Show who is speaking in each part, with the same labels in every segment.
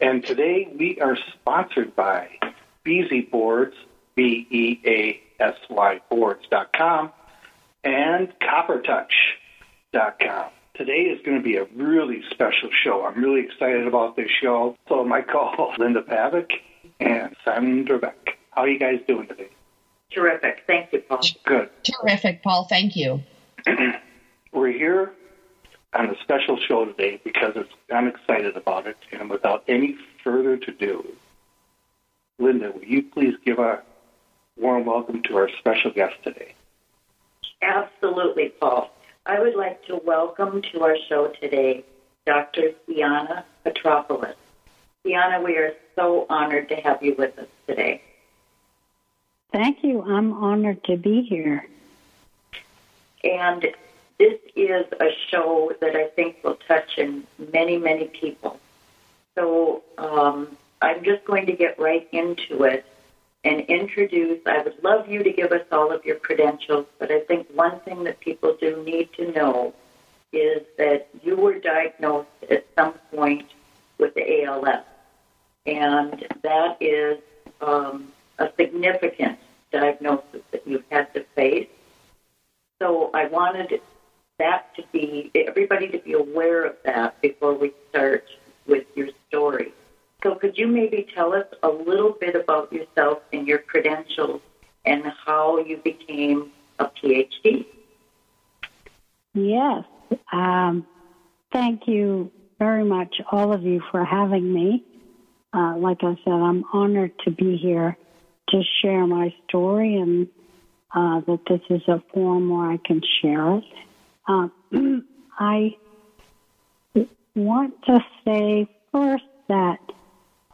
Speaker 1: and today we are sponsored by Beasy Boards, B E A S Y Boards.com, and CopperTouch.com. Today is going to be a really special show. I'm really excited about this show. So, my co Linda Pavick and Simon Beck. How are you guys doing today?
Speaker 2: Terrific. Thank you, Paul.
Speaker 1: Good.
Speaker 3: Terrific, Paul. Thank you.
Speaker 1: We're here on a special show today because it's, I'm excited about it. And without any further to do, Linda, will you please give a warm welcome to our special guest today?
Speaker 2: Absolutely, Paul. I would like to welcome to our show today Dr. Theanna Petropoulos. Theanna, we are so honored to have you with us today.
Speaker 4: Thank you. I'm honored to be here.
Speaker 2: And this is a show that I think will touch in many, many people. So um, I'm just going to get right into it and introduce. I would love you to give us all of your credentials, but I think one thing that people do need to know is that you were diagnosed at some point with ALS, and that is um, a significant diagnosis that you've had to face. So I wanted that to be everybody to be aware of that before we start with your story. So could you maybe tell us a little bit about yourself and your credentials and how you became a PhD?
Speaker 4: Yes. Um, thank you very much, all of you, for having me. Uh, like I said, I'm honored to be here to share my story and uh, that this is a forum where I can share it. Uh, I want to say first that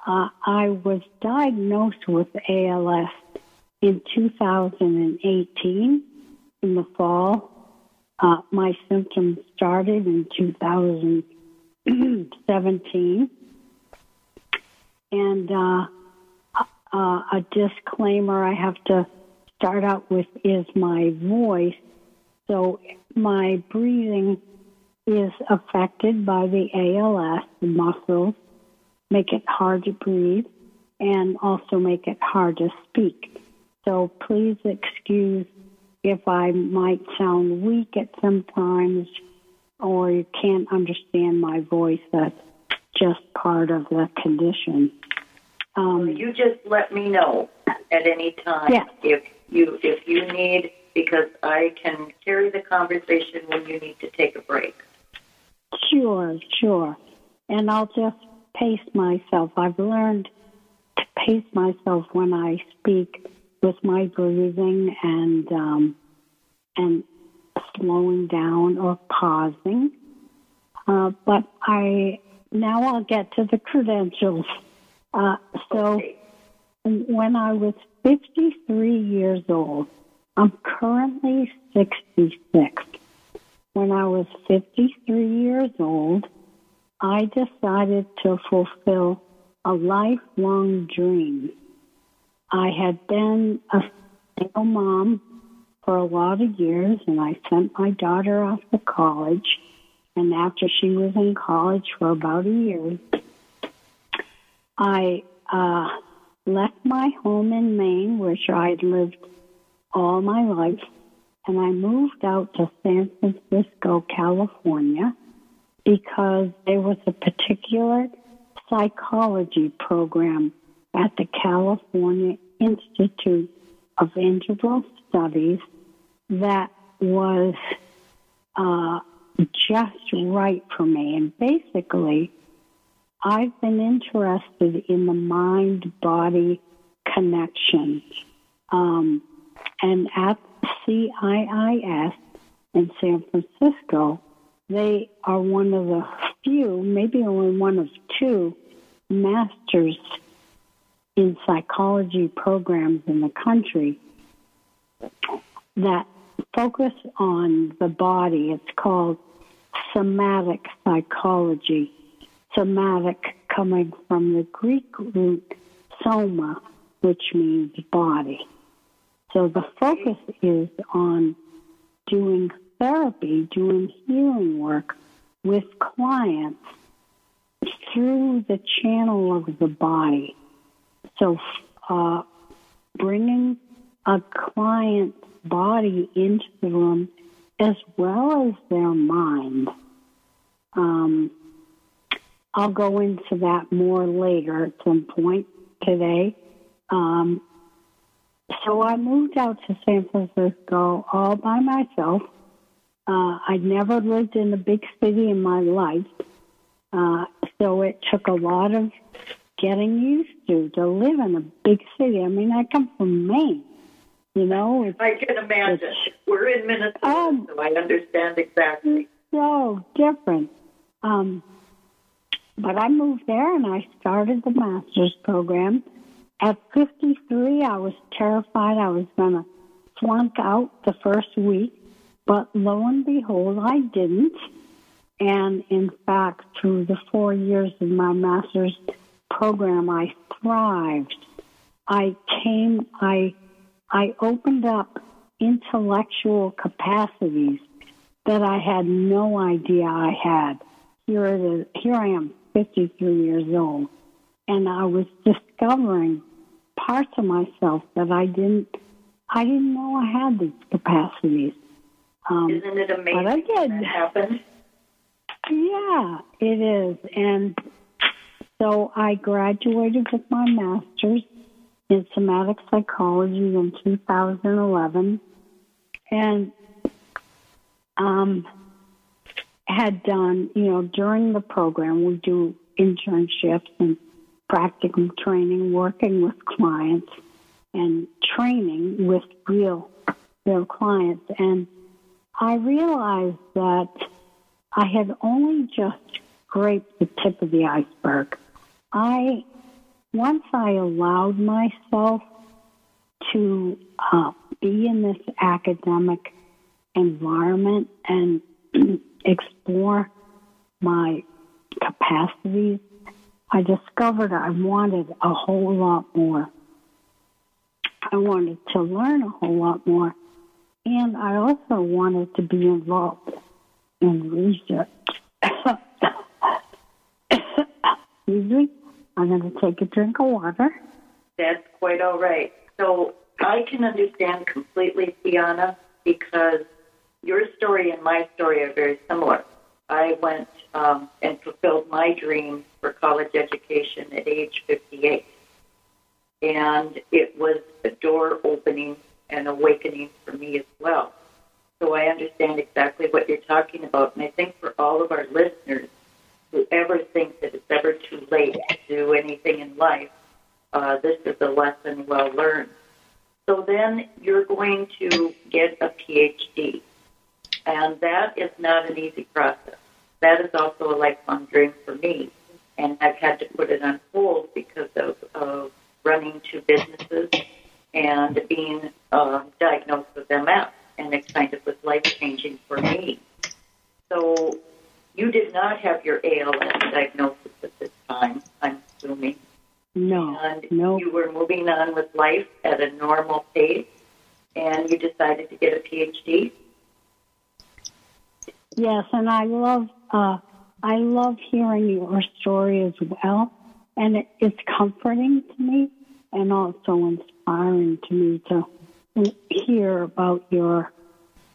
Speaker 4: uh, I was diagnosed with ALS in 2018 in the fall. Uh, my symptoms started in 2017. And uh, uh, a disclaimer I have to start out with is my voice. So my breathing is affected by the ALS, the muscles make it hard to breathe and also make it hard to speak. So please excuse if I might sound weak at some times or you can't understand my voice. That's just part of the condition.
Speaker 2: Um, you just let me know at any time
Speaker 4: yeah.
Speaker 2: if you if you need because I can carry the conversation when you need to take a break.
Speaker 4: Sure, sure. And I'll just pace myself. I've learned to pace myself when I speak with my breathing and um, and slowing down or pausing. Uh, but I now I'll get to the credentials. Uh, so
Speaker 2: okay.
Speaker 4: when I was 53 years old, I'm currently 66. When I was 53 years old, I decided to fulfill a lifelong dream. I had been a single mom for a lot of years, and I sent my daughter off to college. And after she was in college for about a year, I uh, left my home in Maine, which I had lived all my life, and I moved out to San Francisco, California, because there was a particular psychology program at the California Institute of Integral Studies that was uh, just right for me. And basically, I've been interested in the mind body connection. Um, and at CIIS in San Francisco, they are one of the few, maybe only one of two, masters in psychology programs in the country that focus on the body. It's called somatic psychology. Somatic coming from the Greek root soma, which means body. So the focus is on doing therapy, doing healing work with clients through the channel of the body. So, uh, bringing a client's body into the room as well as their mind. Um, I'll go into that more later at some point today. Um, so I moved out to San Francisco all by myself. Uh, I'd never lived in a big city in my life, uh, so it took a lot of getting used to to live in a big city. I mean, I come from Maine, you know.
Speaker 2: I can imagine. We're in Minnesota,
Speaker 4: um,
Speaker 2: so I understand exactly.
Speaker 4: So different. Um, but I moved there and I started the master's program at 53, I was terrified I was going to flunk out the first week, but lo and behold, I didn't. And in fact, through the four years of my master's program, I thrived. I came, I, I opened up intellectual capacities that I had no idea I had. Here it is. Here I am, 53 years old, and I was discovering parts of myself that I didn't I didn't know I had these capacities.
Speaker 2: Um, Isn't it amazing but I did. that happened?
Speaker 4: Yeah, it is. And so I graduated with my master's in somatic psychology in 2011 and um, had done, you know, during the program, we do internships and practicum training, working with clients, and training with real, real clients. And I realized that I had only just scraped the tip of the iceberg. I, once I allowed myself to uh, be in this academic environment and explore my capacities I discovered I wanted a whole lot more. I wanted to learn a whole lot more. And I also wanted to be involved in research. Excuse me. I'm going to take a drink of water.
Speaker 2: That's quite all right. So I can understand completely, Theanna, because your story and my story are very similar. I went um, and fulfilled my dream for college education at age 58. And it was a door opening and awakening for me as well. So I understand exactly what you're talking about. And I think for all of our listeners who ever think that it's ever too late to do anything in life, uh, this is a lesson well learned. So then you're going to get a PhD. And that is not an easy process. That is also a lifelong dream for me. And I've had to put it on hold because of, of running two businesses and being uh, diagnosed with MS. And it kind of was life changing for me. So you did not have your ALS diagnosis at this time, I'm assuming.
Speaker 4: No.
Speaker 2: And
Speaker 4: no.
Speaker 2: you were moving on with life at a normal pace, and you decided to get a PhD.
Speaker 4: Yes, and I love uh, I love hearing your story as well, and it, it's comforting to me and also inspiring to me to hear about your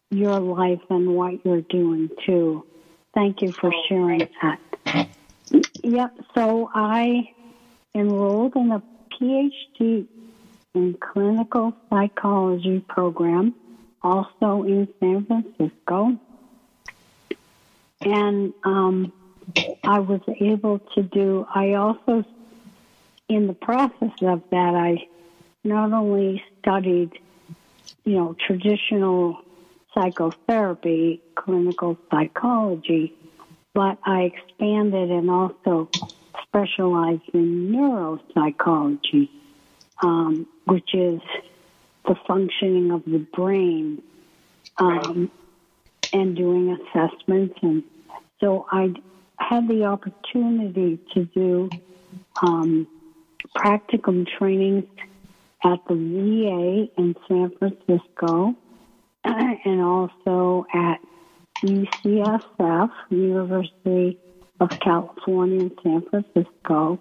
Speaker 4: your life and what you're doing too. Thank you for sharing that. Yep. So I enrolled in a PhD in clinical psychology program, also in San Francisco and um, I was able to do. I also, in the process of that, I not only studied, you know, traditional psychotherapy, clinical psychology, but I expanded and also specialized in neuropsychology, um, which is the functioning of the brain, um, and doing assessments. And so I had the opportunity to do um, practicum trainings at the VA in San Francisco and also at UCSF, University of California in San Francisco,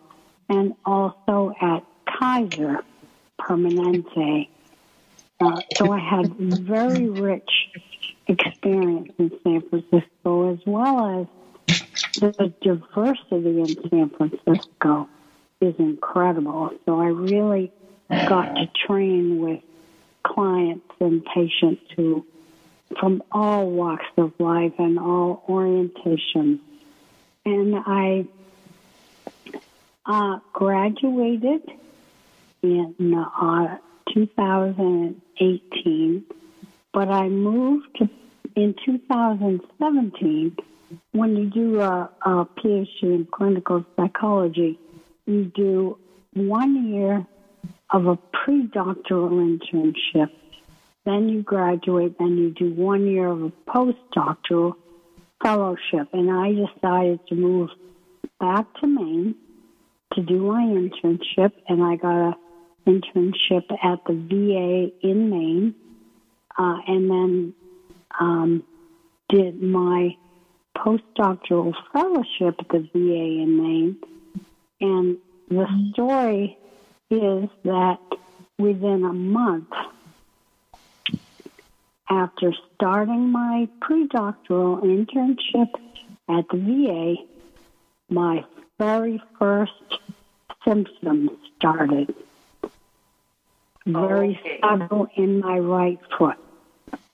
Speaker 4: and also at Kaiser Permanente. Uh, so I had very rich experience in San Francisco as well as the diversity in San Francisco is incredible. So I really got to train with clients and patients who from all walks of life and all orientations. And I uh, graduated in uh, 2018, but I moved in 2017. When you do a, a PhD in clinical psychology, you do one year of a pre-doctoral internship. Then you graduate, then you do one year of a postdoctoral fellowship. And I decided to move back to Maine to do my internship, and I got an internship at the VA in Maine, uh, and then um, did my postdoctoral fellowship at the VA in Maine. And the story is that within a month after starting my pre-doctoral internship at the VA, my very first symptoms started. Very
Speaker 2: Okay.
Speaker 4: subtle in my right foot,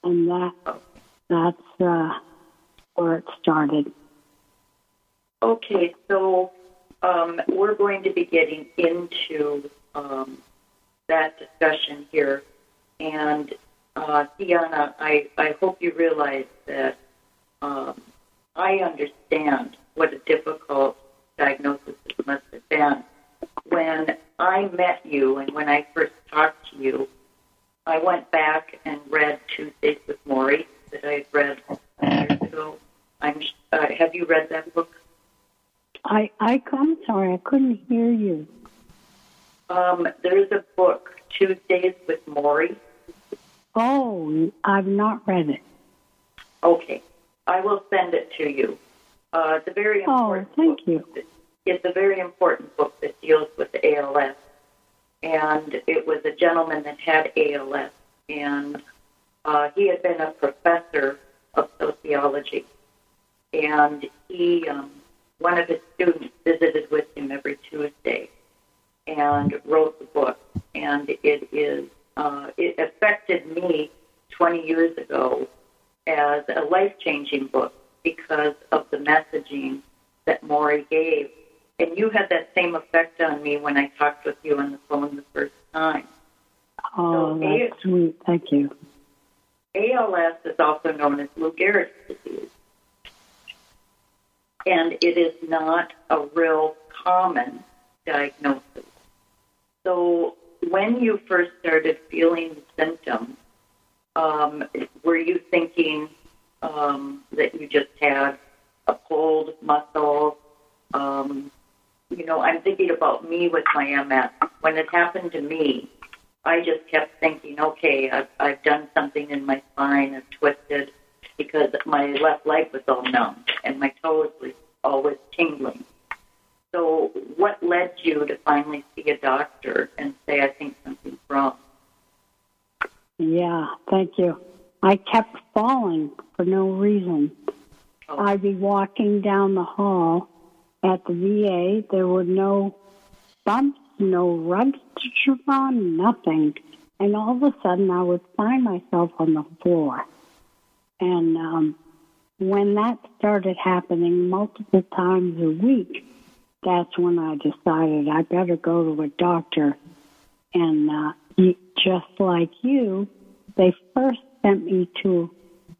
Speaker 4: and that that's uh, where it started.
Speaker 2: Okay, so um, we're going to be getting into um, that discussion here. And uh, Theanna, I, I hope you realize that um, I understand what a difficult diagnosis it must have been. When I met you and when I first talked to you, I went back and read Tuesdays with Morrie that I had read years ago. I'm, uh, have you read that book?
Speaker 4: I, I I'm sorry, I couldn't hear you.
Speaker 2: Um, there's a book, Tuesdays with Morrie.
Speaker 4: Oh, I've not read it.
Speaker 2: Okay, I will send it to you. Uh, it's a very
Speaker 4: Oh,
Speaker 2: important
Speaker 4: thank
Speaker 2: book.
Speaker 4: you.
Speaker 2: It's a very important book that deals with ALS. And it was a gentleman that had ALS, and uh, he had been a professor of sociology. And he, um, one of his students, visited with him every Tuesday and wrote the book. And it is, uh, it affected me 20 years ago as a life changing book because of the messaging that Morrie gave. And you had that same effect on me when I talked with you on the phone the first time.
Speaker 4: Oh,
Speaker 2: So,
Speaker 4: that's sweet. Thank you.
Speaker 2: ALS is also known as Lou Gehrig's disease. And it is not a real common diagnosis. So when you first started feeling the symptoms, um, were you thinking um, that you just had a cold muscle? Um, you know, I'm thinking about me with my MS. When it happened to me, I just kept thinking, okay, I've, I've done something in my spine, I've twisted because my left leg was all numb and my toes were always tingling. So, what led you to finally see a doctor and say, I think something's wrong?
Speaker 4: Yeah, thank you. I kept falling for no reason.
Speaker 2: Oh.
Speaker 4: I'd be walking down the hall at the VA. There were no bumps, no rugs to trip on, nothing. And all of a sudden, I would find myself on the floor. And um, when that started happening multiple times a week, that's when I decided I better go to a doctor. And uh, just like you, they first sent me to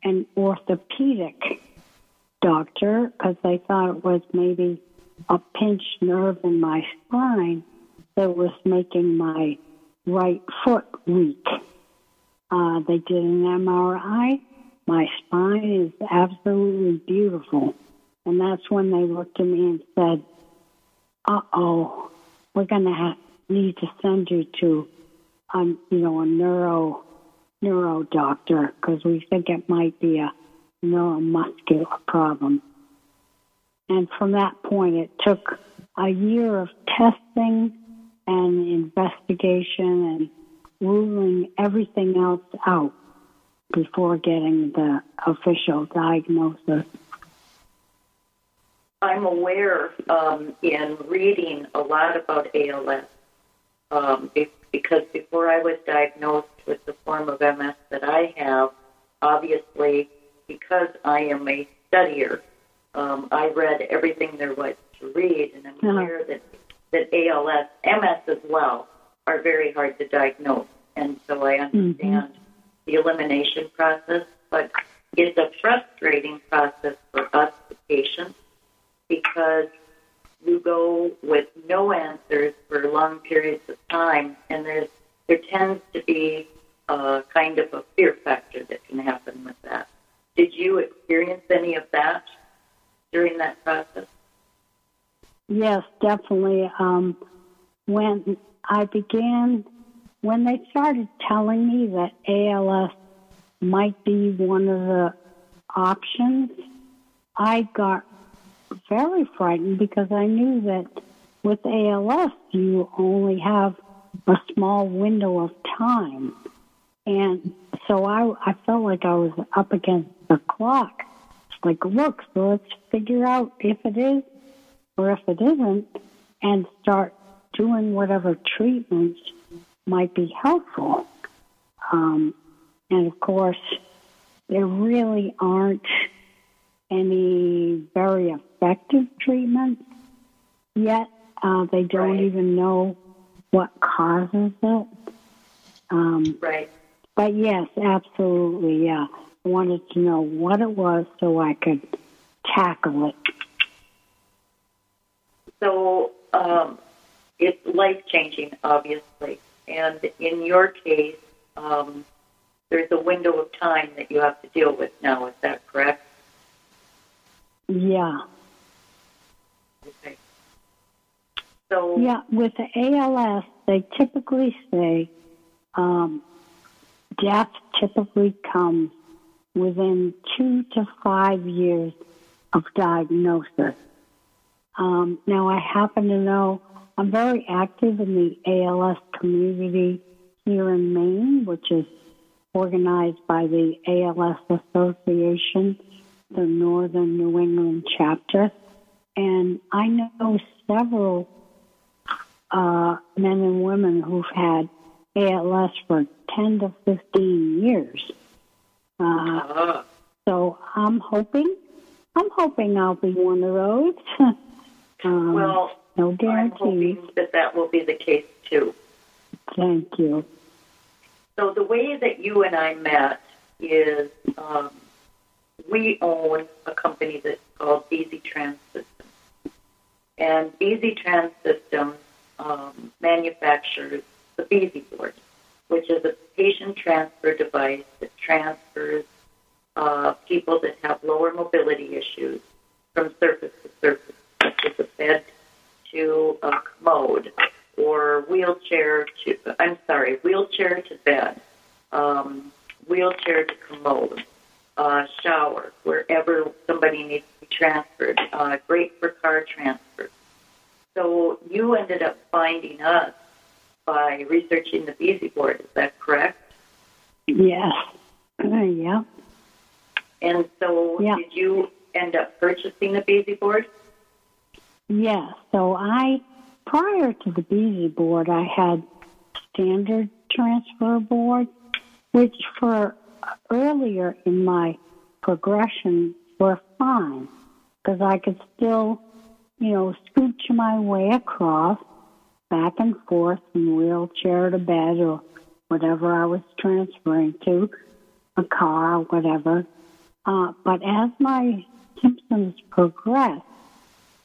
Speaker 4: an orthopedic doctor because they thought it was maybe a pinched nerve in my spine that was making my right foot weak. Uh, they did an MRI. My spine is absolutely beautiful. And that's when they looked at me and said, uh oh, we're going to need to send you to a, you know, a neuro, neuro doctor because we think it might be a neuromuscular problem. And from that point, it took a year of testing and investigation and ruling everything else out before getting the official diagnosis.
Speaker 2: I'm aware um, in reading a lot about ALS um, because before I was diagnosed with the form of MS that I have, obviously, because I am a studier, um, I read everything there was to read, and I'm uh-huh. aware that, that ALS, MS as well, are very hard to diagnose. And so I understand mm-hmm. the elimination process, but it's a frustrating process for us, the patients, because you go with no answers for long periods of time, and there's there tends to be a kind of a fear factor that can happen with that. Did you experience any of that during that process?
Speaker 4: Yes, definitely. Um, when I began, when they started telling me that ALS might be one of the options, I got very frightened because I knew that with ALS, you only have a small window of time. And so I, I felt like I was up against the clock. Like, look, so let's figure out if it is or if it isn't and start doing whatever treatments might be helpful. Um, and of course, there really aren't any very effective treatments yet. Uh, they don't
Speaker 2: right.
Speaker 4: even know what causes it.
Speaker 2: Um, right.
Speaker 4: But yes, absolutely, yeah. Wanted to know what it was so I could tackle it.
Speaker 2: So um, it's life changing, obviously. And in your case, um, there's a window of time that you have to deal with now. Is that correct?
Speaker 4: Yeah.
Speaker 2: Okay. So
Speaker 4: yeah, with the ALS, they typically say um, death typically comes within two to five years of diagnosis. Um, now, I happen to know I'm very active in the ALS community here in Maine, which is organized by the ALS Association the Northern New England chapter. And I know several uh, men and women who've had ALS for 10 to 15 years. Uh, uh-huh. So I'm hoping, I'm hoping I'll be one of those.
Speaker 2: um, well, no guarantees. I'm hoping that that will be the case too.
Speaker 4: Thank you.
Speaker 2: So the way that you and I met is um, we own a company that's called Easy Trans Systems. And Easy Trans Systems um, manufactures the Beasy board, which is a patient transfer device that transfers uh, people that have lower mobility issues from surface to surface, such as a bed to a commode or wheelchair to, I'm sorry, wheelchair to bed, um, wheelchair to commode uh, shower, wherever somebody needs to be transferred. Uh, great for car transfer. So you ended up finding us by researching the Beasy board. Is that correct?
Speaker 4: Yes. Uh, yeah.
Speaker 2: And so, yeah. did you end up purchasing the Beasy board?
Speaker 4: Yeah. So I, prior to the Beasy board, I had standard transfer board, which for earlier in my progression were fine because I could still, you know, scooch my way across back and forth from wheelchair to bed or whatever I was transferring to, a car, whatever. Uh, but as my symptoms progressed,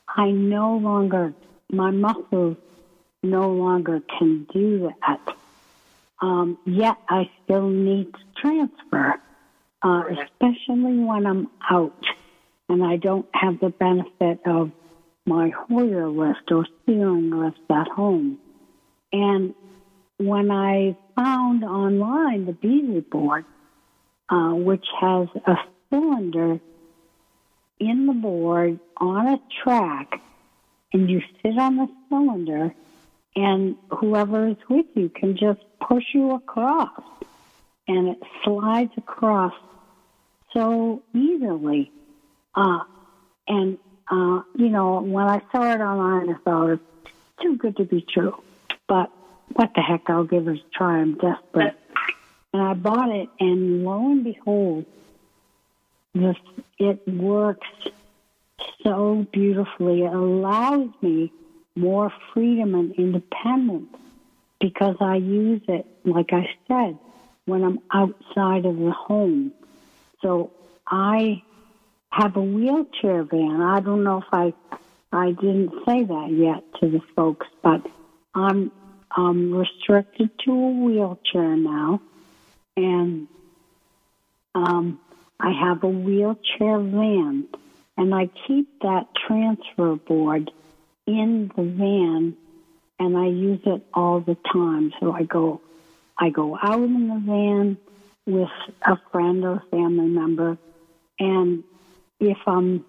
Speaker 4: I no longer, my muscles no longer can do that. Um, yet I still need to transfer, uh, especially when I'm out and I don't have the benefit of my Hoyer lift or ceiling lift at home. And when I found online the Beasy board, uh, which has a cylinder in the board on a track, and you sit on the cylinder, and whoever is with you can just push you across, and it slides across so easily. Uh, and uh, you know, when I saw it online, I thought it's too good to be true. But what the heck, I'll give it a try. I'm desperate. And I bought it, and lo and behold, this, it works so beautifully. It allows me more freedom and independence because I use it, like I said, when I'm outside of the home. So I have a wheelchair van. I don't know if I I didn't say that yet to the folks, but I'm I'm restricted to a wheelchair now, and um, I have a wheelchair van, and I keep that transfer board in the van, and I use it all the time. So I go, I go out in the van with a friend or family member, and if I'm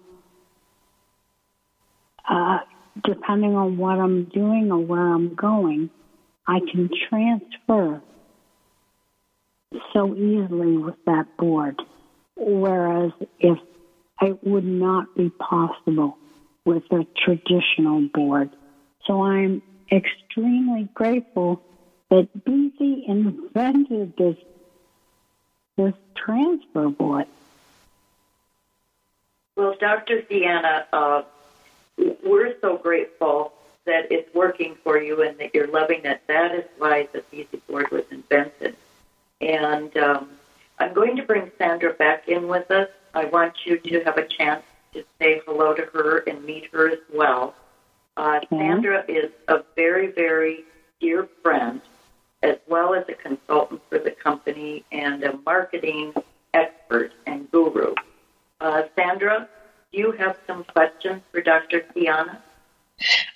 Speaker 4: uh, depending on what I'm doing or where I'm going, I can transfer so easily with that board. Whereas if it would not be possible with a traditional board. So I'm extremely grateful that Beasy invented this this transfer board.
Speaker 2: Well, Dr. Deanna, uh, we're so grateful that it's working for you and that you're loving it. That is why the Beasy board was invented. And um, I'm going to bring Sandra back in with us. I want you to have a chance to say hello to her and meet her as well. Uh, Sandra is a very, very dear friend, as well as a consultant for the company and a marketing expert and guru. Uh, Sandra, do you have some questions for Dr. Theanna?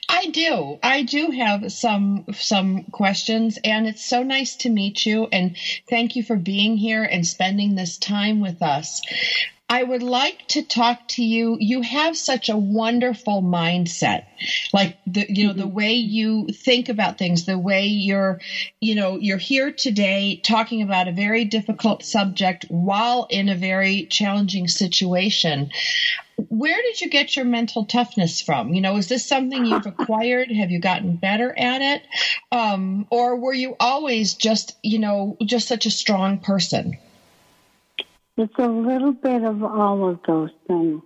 Speaker 3: I do. I do have some some questions and it's so nice to meet you and thank you for being here and spending this time with us. I would like to talk to you. You have such a wonderful mindset. Like the you know, mm-hmm. the way you think about things, the way you're you know, you're here today talking about a very difficult subject while in a very challenging situation. Where did you get your mental toughness from? You know, is this something you've acquired? Have you gotten better at it? Um, or were you always just, you know, just such a strong person?
Speaker 4: It's a little bit of all of those things.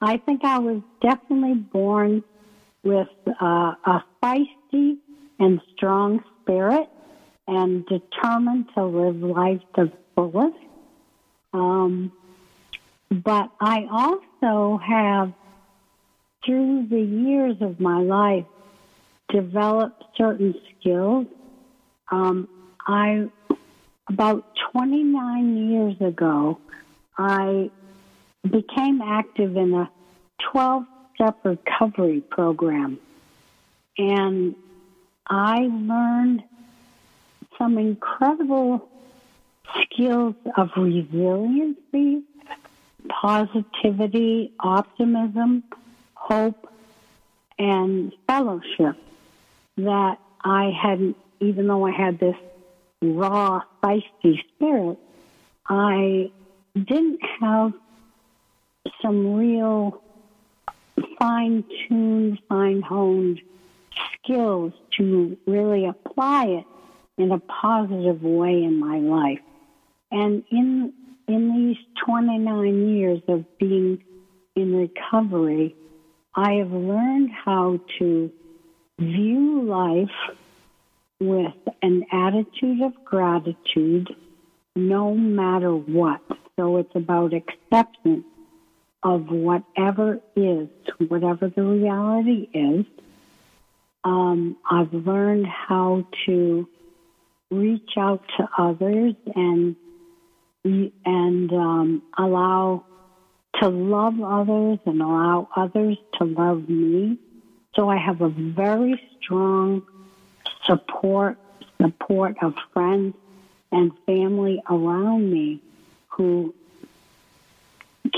Speaker 4: I think I was definitely born with uh, a feisty and strong spirit and determined to live life to the fullest. Um, but I also have, through the years of my life, developed certain skills. Um, I about 29 years ago, I became active in a 12 step recovery program. And I learned some incredible skills of resiliency, positivity, optimism, hope, and fellowship that I hadn't, even though I had this raw, feisty spirit, I didn't have some real fine tuned, fine honed skills to really apply it in a positive way in my life. And in in these 29 years of being in recovery, I have learned how to view life with an attitude of gratitude no matter what. So it's about acceptance of whatever is, whatever the reality is. Um, I've learned how to reach out to others and and um, allow to love others and allow others to love me. So I have a very strong support support of friends and family around me who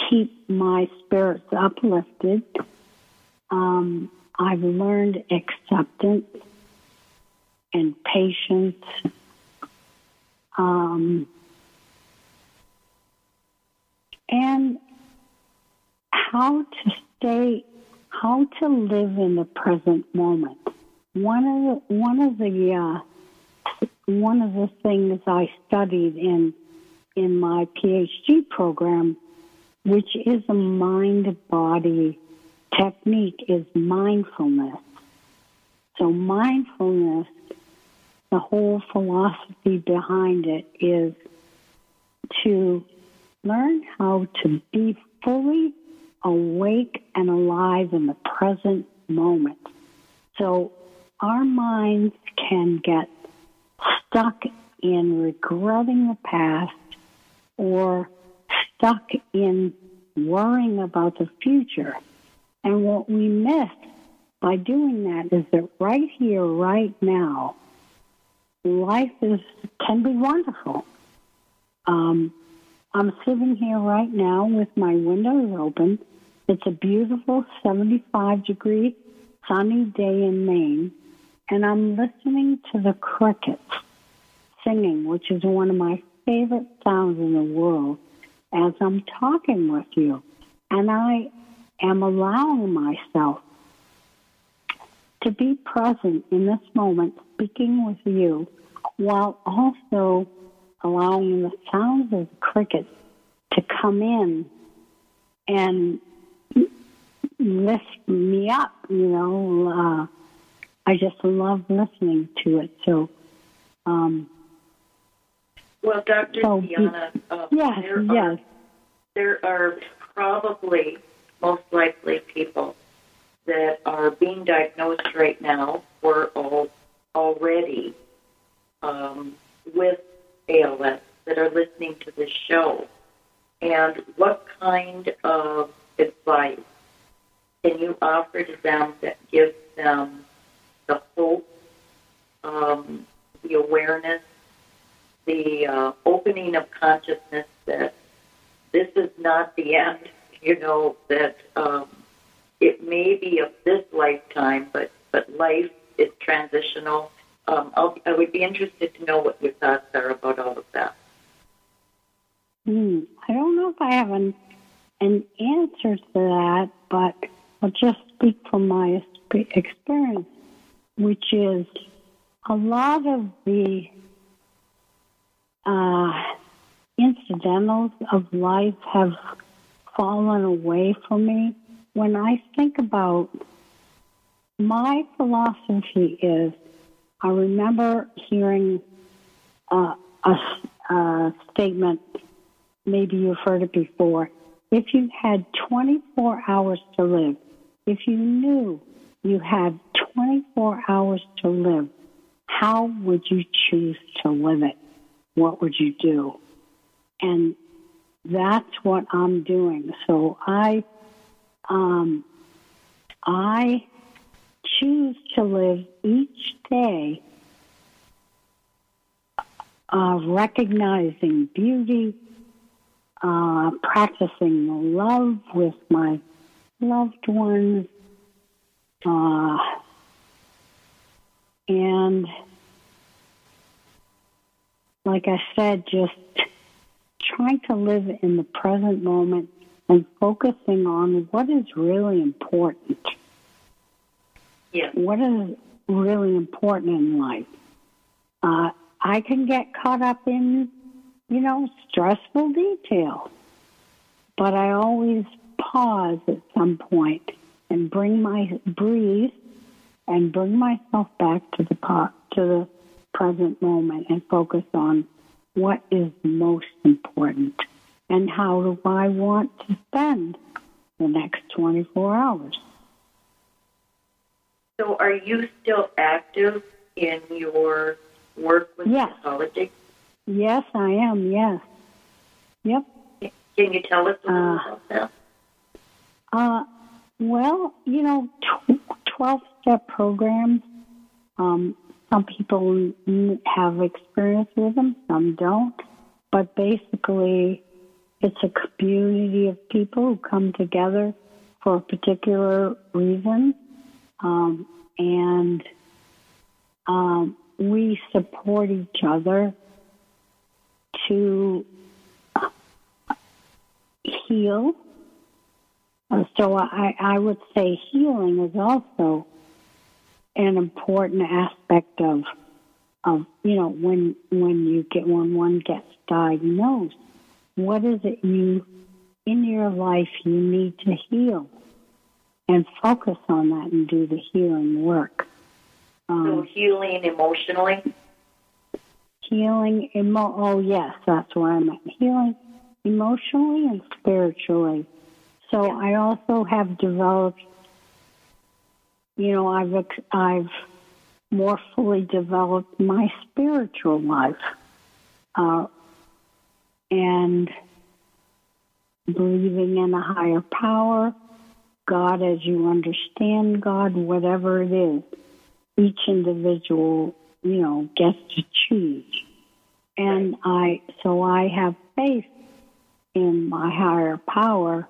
Speaker 4: keep my spirits uplifted. Um, I've learned acceptance and patience. Um, and how to stay, how to live in the present moment. One of the, one of the uh, one of the things I studied in in my PhD program, which is a mind body technique, is mindfulness. So mindfulness, the whole philosophy behind it is to learn how to be fully awake and alive in the present moment. So our minds can get stuck in regretting the past or stuck in worrying about the future. And what we miss by doing that is that right here, right now, life is can be wonderful. Um, I'm sitting here right now with my windows open. It's a beautiful 75 degree sunny day in Maine, and I'm listening to the crickets singing, which is one of my favorite sounds in the world, as I'm talking with you. And I am allowing myself to be present in this moment, speaking with you, while also allowing the sounds of the crickets to come in and lift me up. You know, uh, I just love listening to it. So, um,
Speaker 2: well, Dr.
Speaker 4: So,
Speaker 2: Diana, uh,
Speaker 4: yes,
Speaker 2: there
Speaker 4: yes.
Speaker 2: are there are probably most likely people that are being diagnosed right now or all, already um, with ALS that are listening to this show. And what kind of advice can you offer to them that gives them the hope, um, the awareness, the uh, opening of consciousness that this is not the end, you know, that um, it may be of this lifetime, but, but life is transitional. Um, I would be interested to know what your thoughts are about all of that.
Speaker 4: Hmm. I don't know if I have an an answer to that, but I'll just speak from my experience, which is a lot of the uh, incidentals of life have fallen away from me. When I think about my philosophy is, I remember hearing uh, a, a statement maybe you've heard it before. If you had 24 hours to live, if you knew you have 24 hours to live, how would you choose to live it? What would you do? And that's what I'm doing. So I, um, I choose to live each day uh, recognizing beauty, uh, practicing love with my loved ones, uh, and like I said, just trying to live in the present moment and focusing on what is really important.
Speaker 2: Yeah.
Speaker 4: What is really important in life? Uh, I can get caught up in you know, stressful detail, But I always pause at some point and bring my breathe and bring myself back to the pot, to the present moment and focus on what is most important and how do I want to spend the next 24 hours.
Speaker 2: So, are you still active in your work with
Speaker 4: yes.
Speaker 2: psychology?
Speaker 4: Yes, I am. Yes. Yep.
Speaker 2: Can you tell us a little uh, about that?
Speaker 4: Uh, well, you know, 12 step programs, um, some people have experience with them, some don't. But basically, it's a community of people who come together for a particular reason. Um, and um, we support each other to heal. Uh, so I, I would say healing is also an important aspect of of you know when when you get when one gets diagnosed what is it you in your life you need to heal? And focus on that and do the healing work.
Speaker 2: Um, so healing emotionally?
Speaker 4: Healing emo oh yes that's what i meant. Healing emotionally and spiritually so i also have developed you know i've i've more fully developed my spiritual life uh, and believing in a higher power, God as you understand God, whatever it is. Each individual, you know, gets to choose. And I, so I have faith in my higher power,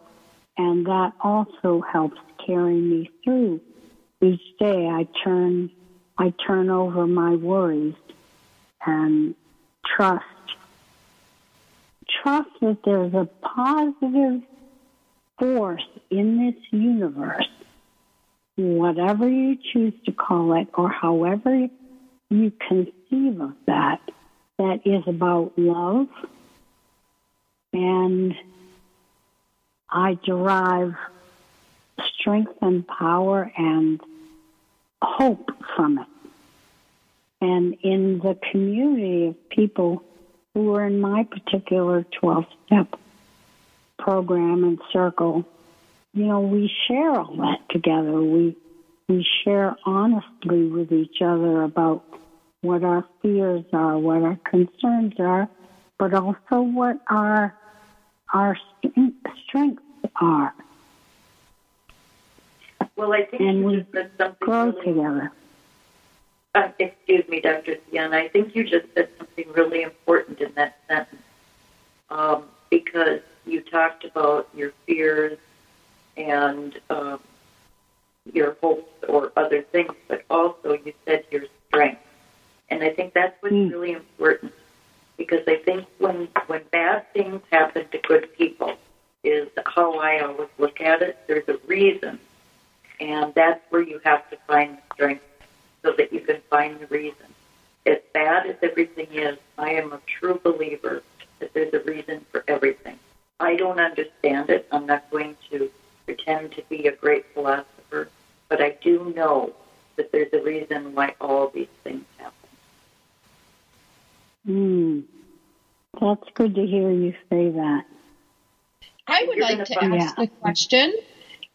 Speaker 4: and that also helps carry me through. Each day I turn, I turn over my worries and trust trust that there's a positive force in this universe, whatever you choose to call it, or however you conceive of that, that is about love. And I derive strength and power and hope from it. And in the community of people who are in my particular 12 step program and circle, you know, we share all that together. We we share honestly with each other about what our fears are, what our concerns are, but also what our our strengths are.
Speaker 2: Well, I think
Speaker 4: and
Speaker 2: we
Speaker 4: grow
Speaker 2: really
Speaker 4: together.
Speaker 2: Uh, excuse me, Dr. Theanna. I think you just said something really important in that sentence um, because you talked about your fears and um, your hopes or other things, but also you said your strength. And I think that's what's mm. really important because I think when when bad things happen to good people is how I always look at it. There's a reason, and that's where you have to find the strength so that you can find the reason. As bad as everything is, I am a true believer that there's a reason for everything. I don't understand it. I'm not going to pretend to be a great philosopher, but I do know that there's a reason why all these things happen.
Speaker 4: Hmm. That's good to hear you say that.
Speaker 3: I would You're like to ask yeah. a question.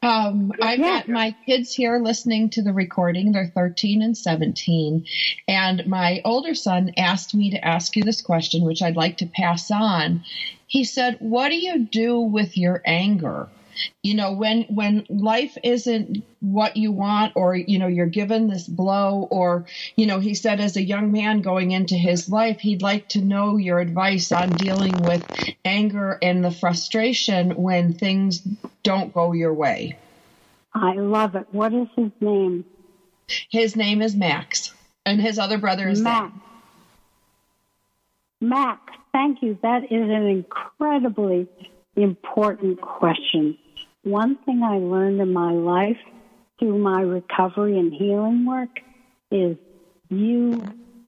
Speaker 3: Um, I've got my kids here listening to the recording. They're 13 and 17. And my older son asked me to ask you this question, which I'd like to pass on. He said, What do you do with your anger? You know when when life isn't what you want or you know you're given this blow or you know he said as a young man going into his life he'd like to know your advice on dealing with anger and the frustration when things don't go your way.
Speaker 4: I love it. What is his name?
Speaker 3: His name is max and his other brother is
Speaker 4: max. Max. Thank you. That is an incredibly important question. One thing I learned in my life through my recovery and healing work is you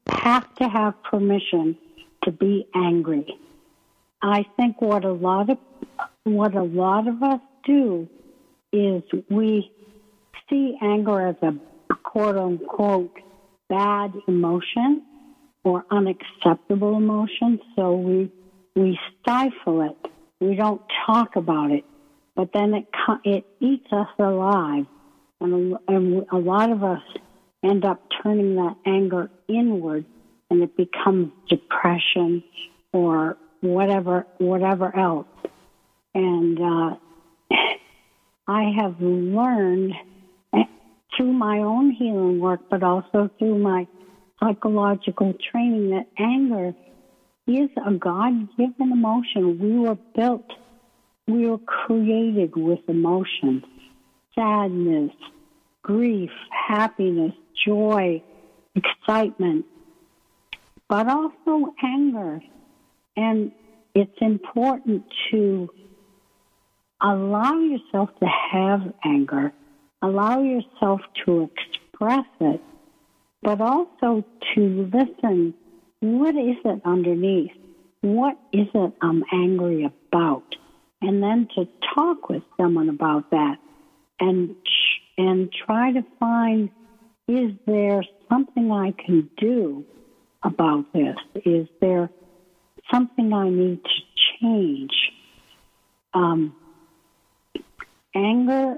Speaker 4: have to have permission to be angry. I think what a lot of what a lot of us do is we see anger as a quote unquote bad emotion or unacceptable emotion, so we we stifle it we don't talk about it. but then it it eats us alive, and a, and a lot of us end up turning that anger inward, and it becomes depression or whatever whatever else. And uh, I have learned through my own healing work, but also through my psychological training, that anger is a God given emotion. We were built, we were created with emotions sadness, grief, happiness, joy, excitement, but also anger. And it's important to allow yourself to have anger, allow yourself to express it, but also to listen. What is it underneath? What is it I'm angry about? And then to talk with someone about that and and try to find is there something I can do about this? Is there something I need to change? Um, anger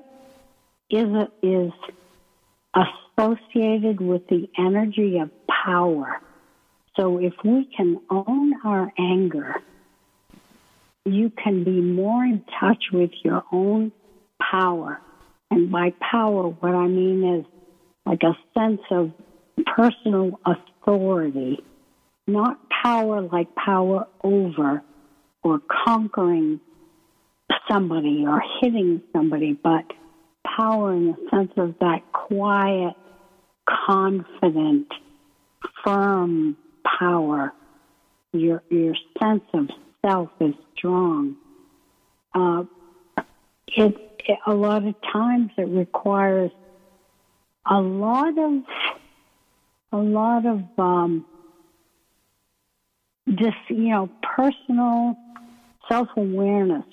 Speaker 4: is a, is associated with the energy of power. So if we can own our anger, you can be more in touch with your own power. And by power, what I mean is like a sense of personal authority, not power like power over or conquering somebody or hitting somebody, but power in the sense of that quiet, confident, firm power. Your your sense of self is strong. Uh, it, it a lot of times it requires a lot of a lot of um, just you know personal self awareness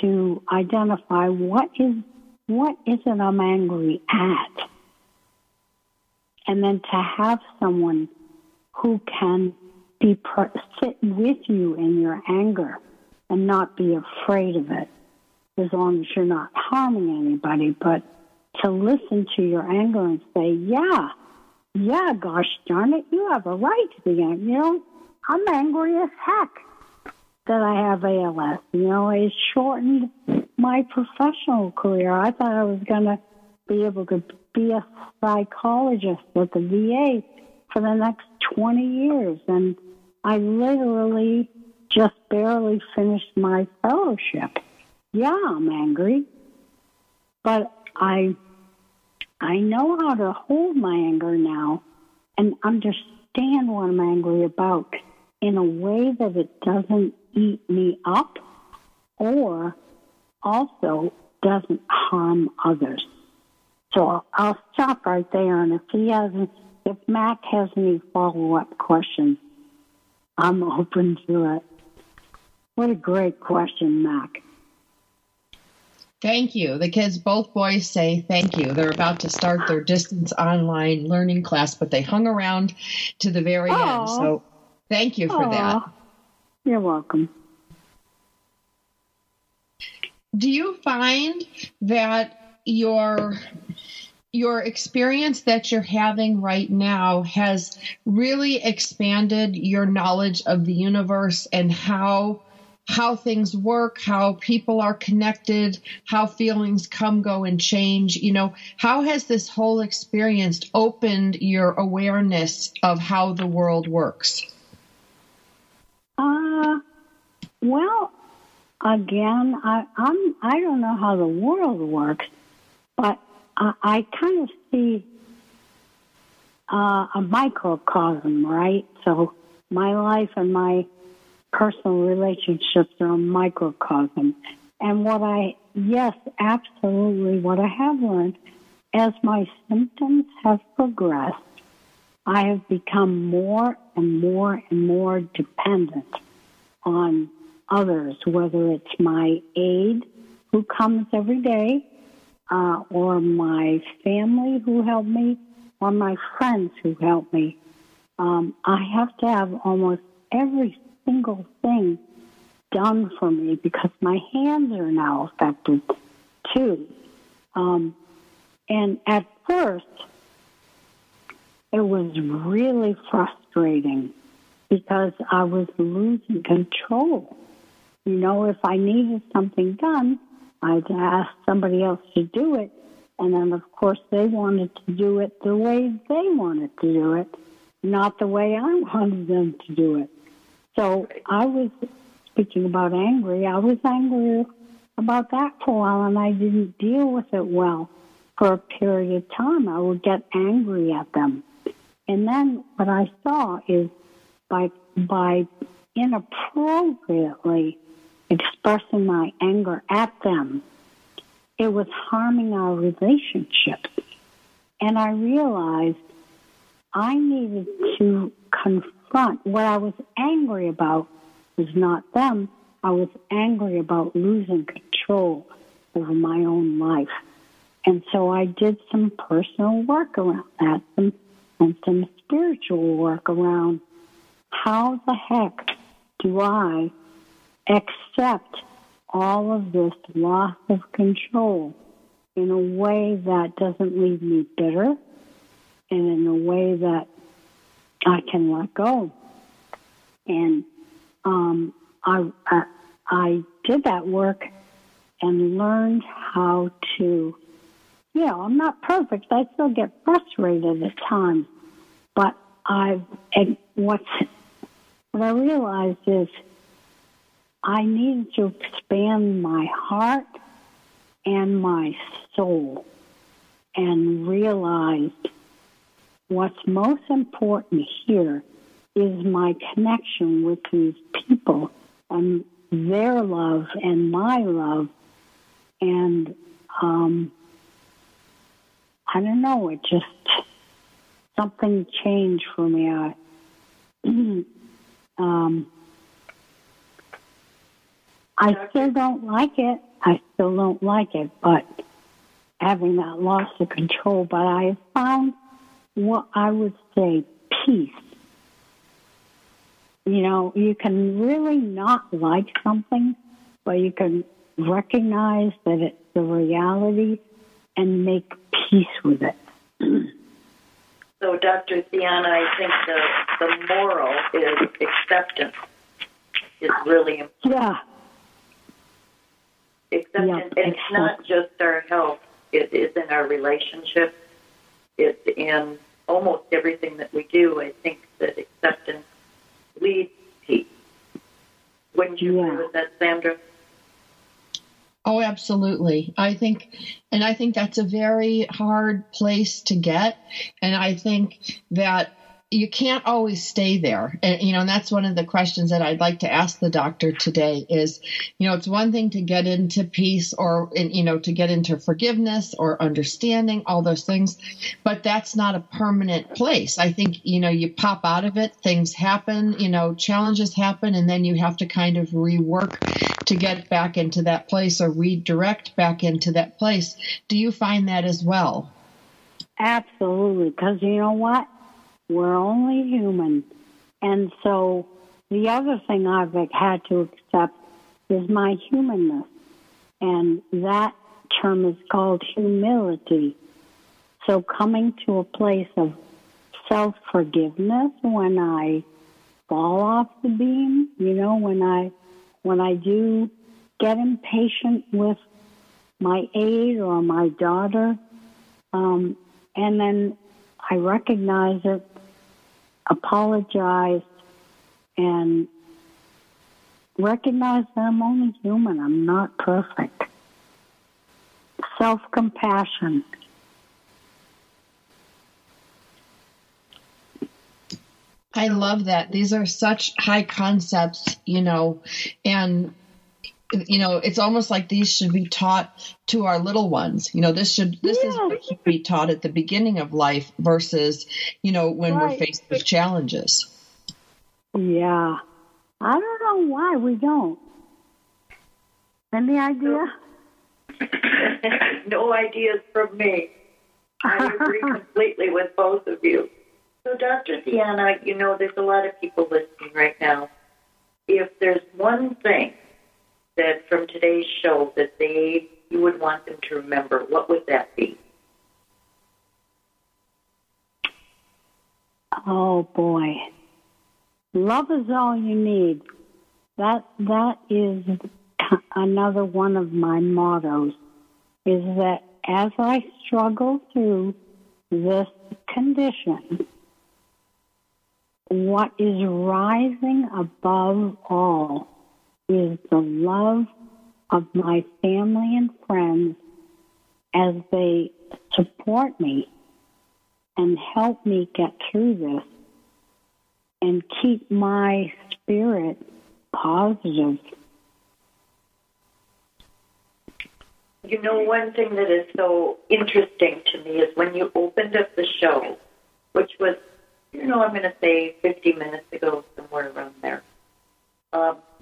Speaker 4: to identify what is what is it I'm angry at, and then to have someone who can be per- sit with you in your anger and not be afraid of it, as long as you're not harming anybody, but to listen to your anger and say, yeah, yeah, gosh darn it, you have a right to be angry. You know, I'm angry as heck that I have ALS. You know, it shortened my professional career. I thought I was going to be able to be a psychologist at the VA for the next 20 years. And I literally just barely finished my fellowship. Yeah, I'm angry, but I I know how to hold my anger now and understand what I'm angry about in a way that it doesn't eat me up or also doesn't harm others. So I'll stop right there. And if he hasn't, if Mac has any follow up questions, I'm open to it. What a great question, Mac.
Speaker 3: Thank you. The kids, both boys say thank you. They're about to start their distance online learning class, but they hung around to the very Aww. end. So thank you for Aww. that.
Speaker 4: You're welcome.
Speaker 3: Do you find that your your experience that you're having right now has really expanded your knowledge of the universe and how how things work, how people are connected, how feelings come, go, and change. You know, how has this whole experience opened your awareness of how the world works?
Speaker 4: Uh, well, again, I, I'm I don't know how the world works, I kind of see uh, a microcosm, right? So my life and my personal relationships are a microcosm. And what I, yes, absolutely, what I have learned as my symptoms have progressed, I have become more and more and more dependent on others, whether it's my aide who comes every day, uh, or my family who helped me, or my friends who helped me. Um, I have to have almost every single thing done for me because my hands are now affected too. Um, and at first, it was really frustrating because I was losing control. You know, if I needed something done, I'd ask somebody else to do it. And then, of course, they wanted to do it the way they wanted to do it, not the way I wanted them to do it. So I was speaking about angry. I was angry about that for a while, and I didn't deal with it well for a period of time. I would get angry at them. And then what I saw is by by inappropriately expressing my anger at them, it was harming our relationship. And I realized I needed to confront what I was angry about was not them. I was angry about losing control over my own life. And so I did some personal work around that some, and some spiritual work around how the heck do I accept all of this loss of control in a way that doesn't leave me bitter and in a way that I can let go. And um, I, I, I did that work and learned how to, you know, I'm not perfect. I still get frustrated at times, but I've, and what's, what I realized is I needed to expand my heart and my soul and realized what's most important here is my connection with these people and their love and my love. And um, I don't know, it just something changed for me. I, um, I still don't like it. I still don't like it, but having that loss of control. But I found what I would say peace. You know, you can really not like something, but you can recognize that it's the reality and make peace with it.
Speaker 2: so, Dr. Theanna, I think the, the moral is acceptance is really important.
Speaker 4: Yeah.
Speaker 2: Acceptance, and it's not just our health, it is in our relationships, it's in almost everything that we do. I think that acceptance leads peace. Wouldn't you yeah. agree with that, Sandra?
Speaker 3: Oh, absolutely. I think, and I think that's a very hard place to get. And I think that you can't always stay there. And you know and that's one of the questions that i'd like to ask the doctor today is you know it's one thing to get into peace or you know to get into forgiveness or understanding all those things but that's not a permanent place. I think you know you pop out of it things happen you know challenges happen and then you have to kind of rework to get back into that place or redirect back into that place. Do you find that as well?
Speaker 4: Absolutely because you know what we're only human. And so the other thing I've had to accept is my humanness. And that term is called humility. So coming to a place of self forgiveness when I fall off the beam, you know, when I when I do get impatient with my aide or my daughter, um, and then I recognize it apologize and recognize that I'm only human. I'm not perfect. Self compassion.
Speaker 3: I love that. These are such high concepts, you know, and you know, it's almost like these should be taught to our little ones. You know, this should this yeah. is what should be taught at the beginning of life versus, you know, when right. we're faced with challenges.
Speaker 4: Yeah. I don't know why we don't. Any idea?
Speaker 2: no ideas from me. I agree completely with both of you. So, Dr. Theanna, you know, there's a lot of people listening right now if there's one thing from today's show that they you would want them to remember, what would that be?
Speaker 4: Oh boy. Love is all you need. That that is another one of my mottos is that as I struggle through this condition, what is rising above all is the love of my family and friends as they support me and help me get through this and keep my spirit positive.
Speaker 2: You know, one thing that is so interesting to me is when you opened up the show, which was, you know, I'm going to say 50 minutes ago, somewhere around there,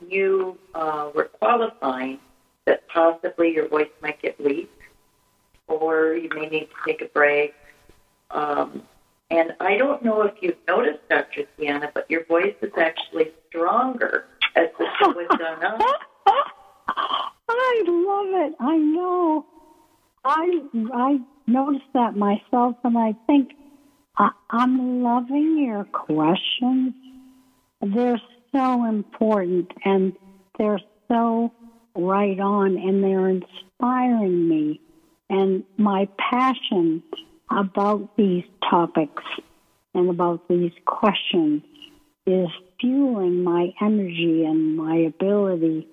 Speaker 2: you uh, were qualifying that possibly your voice might get weak or you may need to take a break. Um, and I don't know if you've noticed, Dr. Theanna, but your voice is actually stronger as the show has gone on.
Speaker 4: I love it. I know. I I noticed that myself, and I think I, I'm loving your questions. They're so important, and they're so right on, and they're inspiring me. And my passion about these topics and about these questions is fueling my energy and my ability,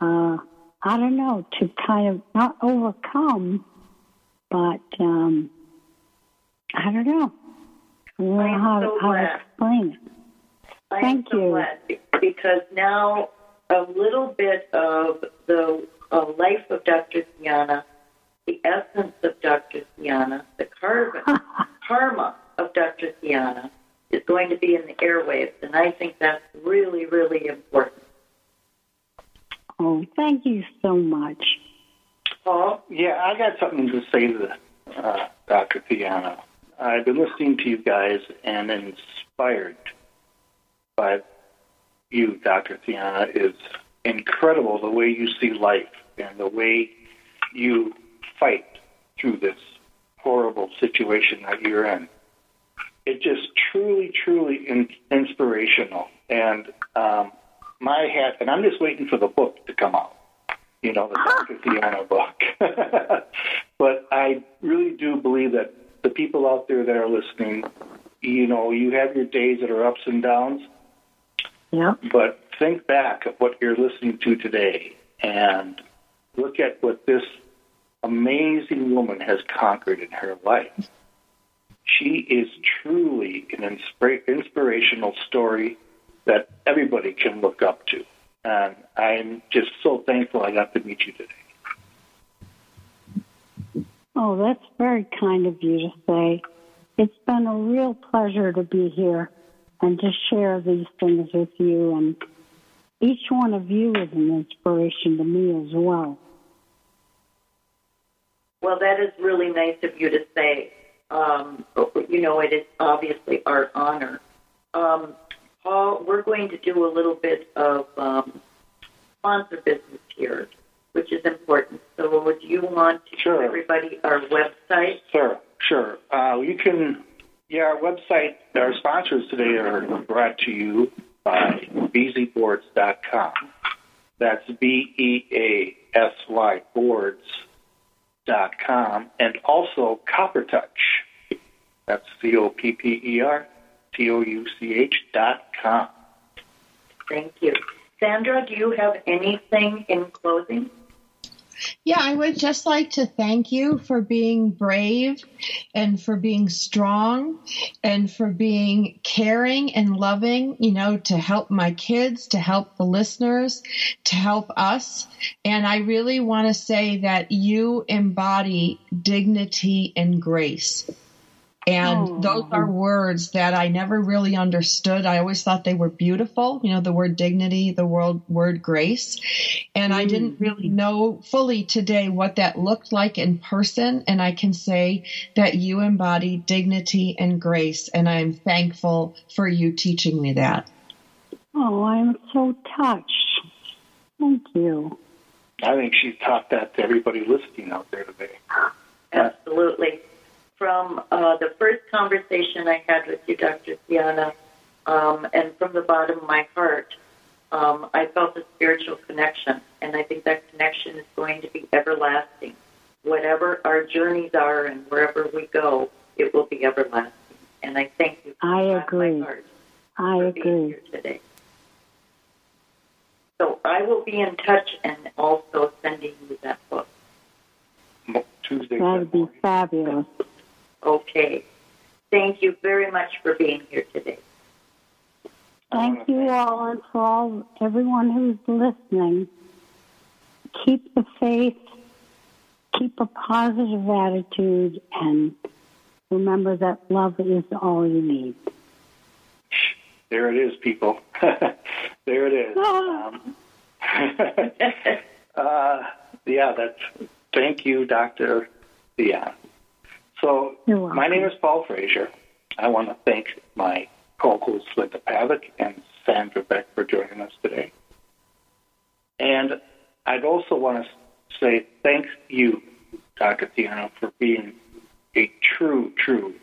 Speaker 4: uh, I don't know, to kind of not overcome, but um, I don't know. I don't know how,
Speaker 2: so
Speaker 4: to, how to explain it.
Speaker 2: I
Speaker 4: Thank
Speaker 2: so
Speaker 4: you.
Speaker 2: glad because now a little bit of the uh, life of Dr. Theanna, the essence of Dr. Theanna, the carbon, karma of Dr. Theanna is going to be in the airwaves, and I think that's really, really important.
Speaker 4: Oh, thank you so much.
Speaker 2: Paul?
Speaker 1: Yeah, I got something to say to uh, Dr. Piano. I've been listening to you guys and inspired by you, Dr. Theanna, is incredible the way you see life and the way you fight through this horrible situation that you're in. It's just truly, truly in, inspirational. And um, my hat, and I'm just waiting for the book to come out, you know, the Dr. Theanna book. but I really do believe that the people out there that are listening, you know, you have your days that are ups and downs,
Speaker 4: Yeah.
Speaker 1: but think back of what you're listening to today and look at what this amazing woman has conquered in her life. She is truly an inspira- inspirational story that everybody can look up to. And I'm just so thankful I got to meet you today.
Speaker 4: Oh, that's very kind of you to say. It's been a real pleasure to be here and to share these things with you. And each one of you is an inspiration to me as well.
Speaker 2: Well, that is really nice of you to say. Um, you know, it is obviously our honor. Um, Paul, we're going to do a little bit of um, sponsor business here, which is important. So, would you want to
Speaker 1: Sure.
Speaker 2: give everybody our website?
Speaker 1: Sure, sure. Uh, you can, yeah, our website, our sponsors today are brought to you by beasyboards.com. That's B E A S Y boards.com and also Copper Touch. That's C O P P E R T O U C H dot com.
Speaker 2: Thank you. Sandra, do you have anything in closing?
Speaker 3: Yeah, I would just like to thank you for being brave and for being strong and for being caring and loving, you know, to help my kids, to help the listeners, to help us. And I really want to say that you embody dignity and grace. And
Speaker 4: Oh.
Speaker 3: those are oh. words that I never really understood. I always thought they were beautiful, you know, the word dignity, the word, word grace. And I didn't mm-hmm. really know fully today what that looked like in person. And I can say that you embody dignity and grace. And I'm thankful for you teaching me that.
Speaker 4: Oh, I'm so touched. Thank you.
Speaker 1: I think she's taught that to everybody listening out there today.
Speaker 2: Absolutely. From uh, the first conversation I had with you, Dr. Theanna, um, and from the bottom of my heart, um, I felt a spiritual connection, and I think that connection is going to be everlasting. Whatever our journeys are and wherever we go, it will be everlasting. And I thank you.
Speaker 4: I
Speaker 2: from
Speaker 4: agree.
Speaker 2: My heart
Speaker 4: I
Speaker 2: for being
Speaker 4: agree.
Speaker 2: here today. So I will be in touch and also sending you that book.
Speaker 1: Mo- Tuesday.
Speaker 4: That'd be fabulous.
Speaker 2: Okay. Thank you very much for being here today.
Speaker 4: Thank you all, and for all everyone who's listening. Keep the faith, keep a positive attitude, and remember that love is all you need.
Speaker 1: There it is, people. there it is. Um, uh, yeah, that's. Thank you, Doctor Dion. So, my name is Paul Frazier. I want to thank my co-hosts Linda Pavick and Sandra Beck for joining us today. And I'd also want to say thank you, Dr. Theanna, for being a true, true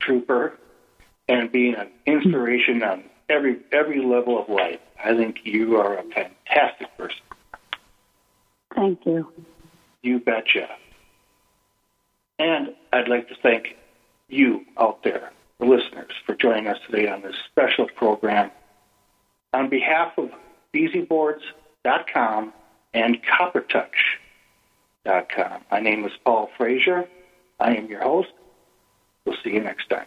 Speaker 1: trooper and being an inspiration on every every level of life. I think you are a fantastic person.
Speaker 4: Thank you.
Speaker 1: You betcha. And I'd like to thank you out there, the listeners, for joining us today on this special program. On behalf of BeasyBoards.com and CopperTouch.com, my name is Paul Frazier. I am your host. We'll see you next time.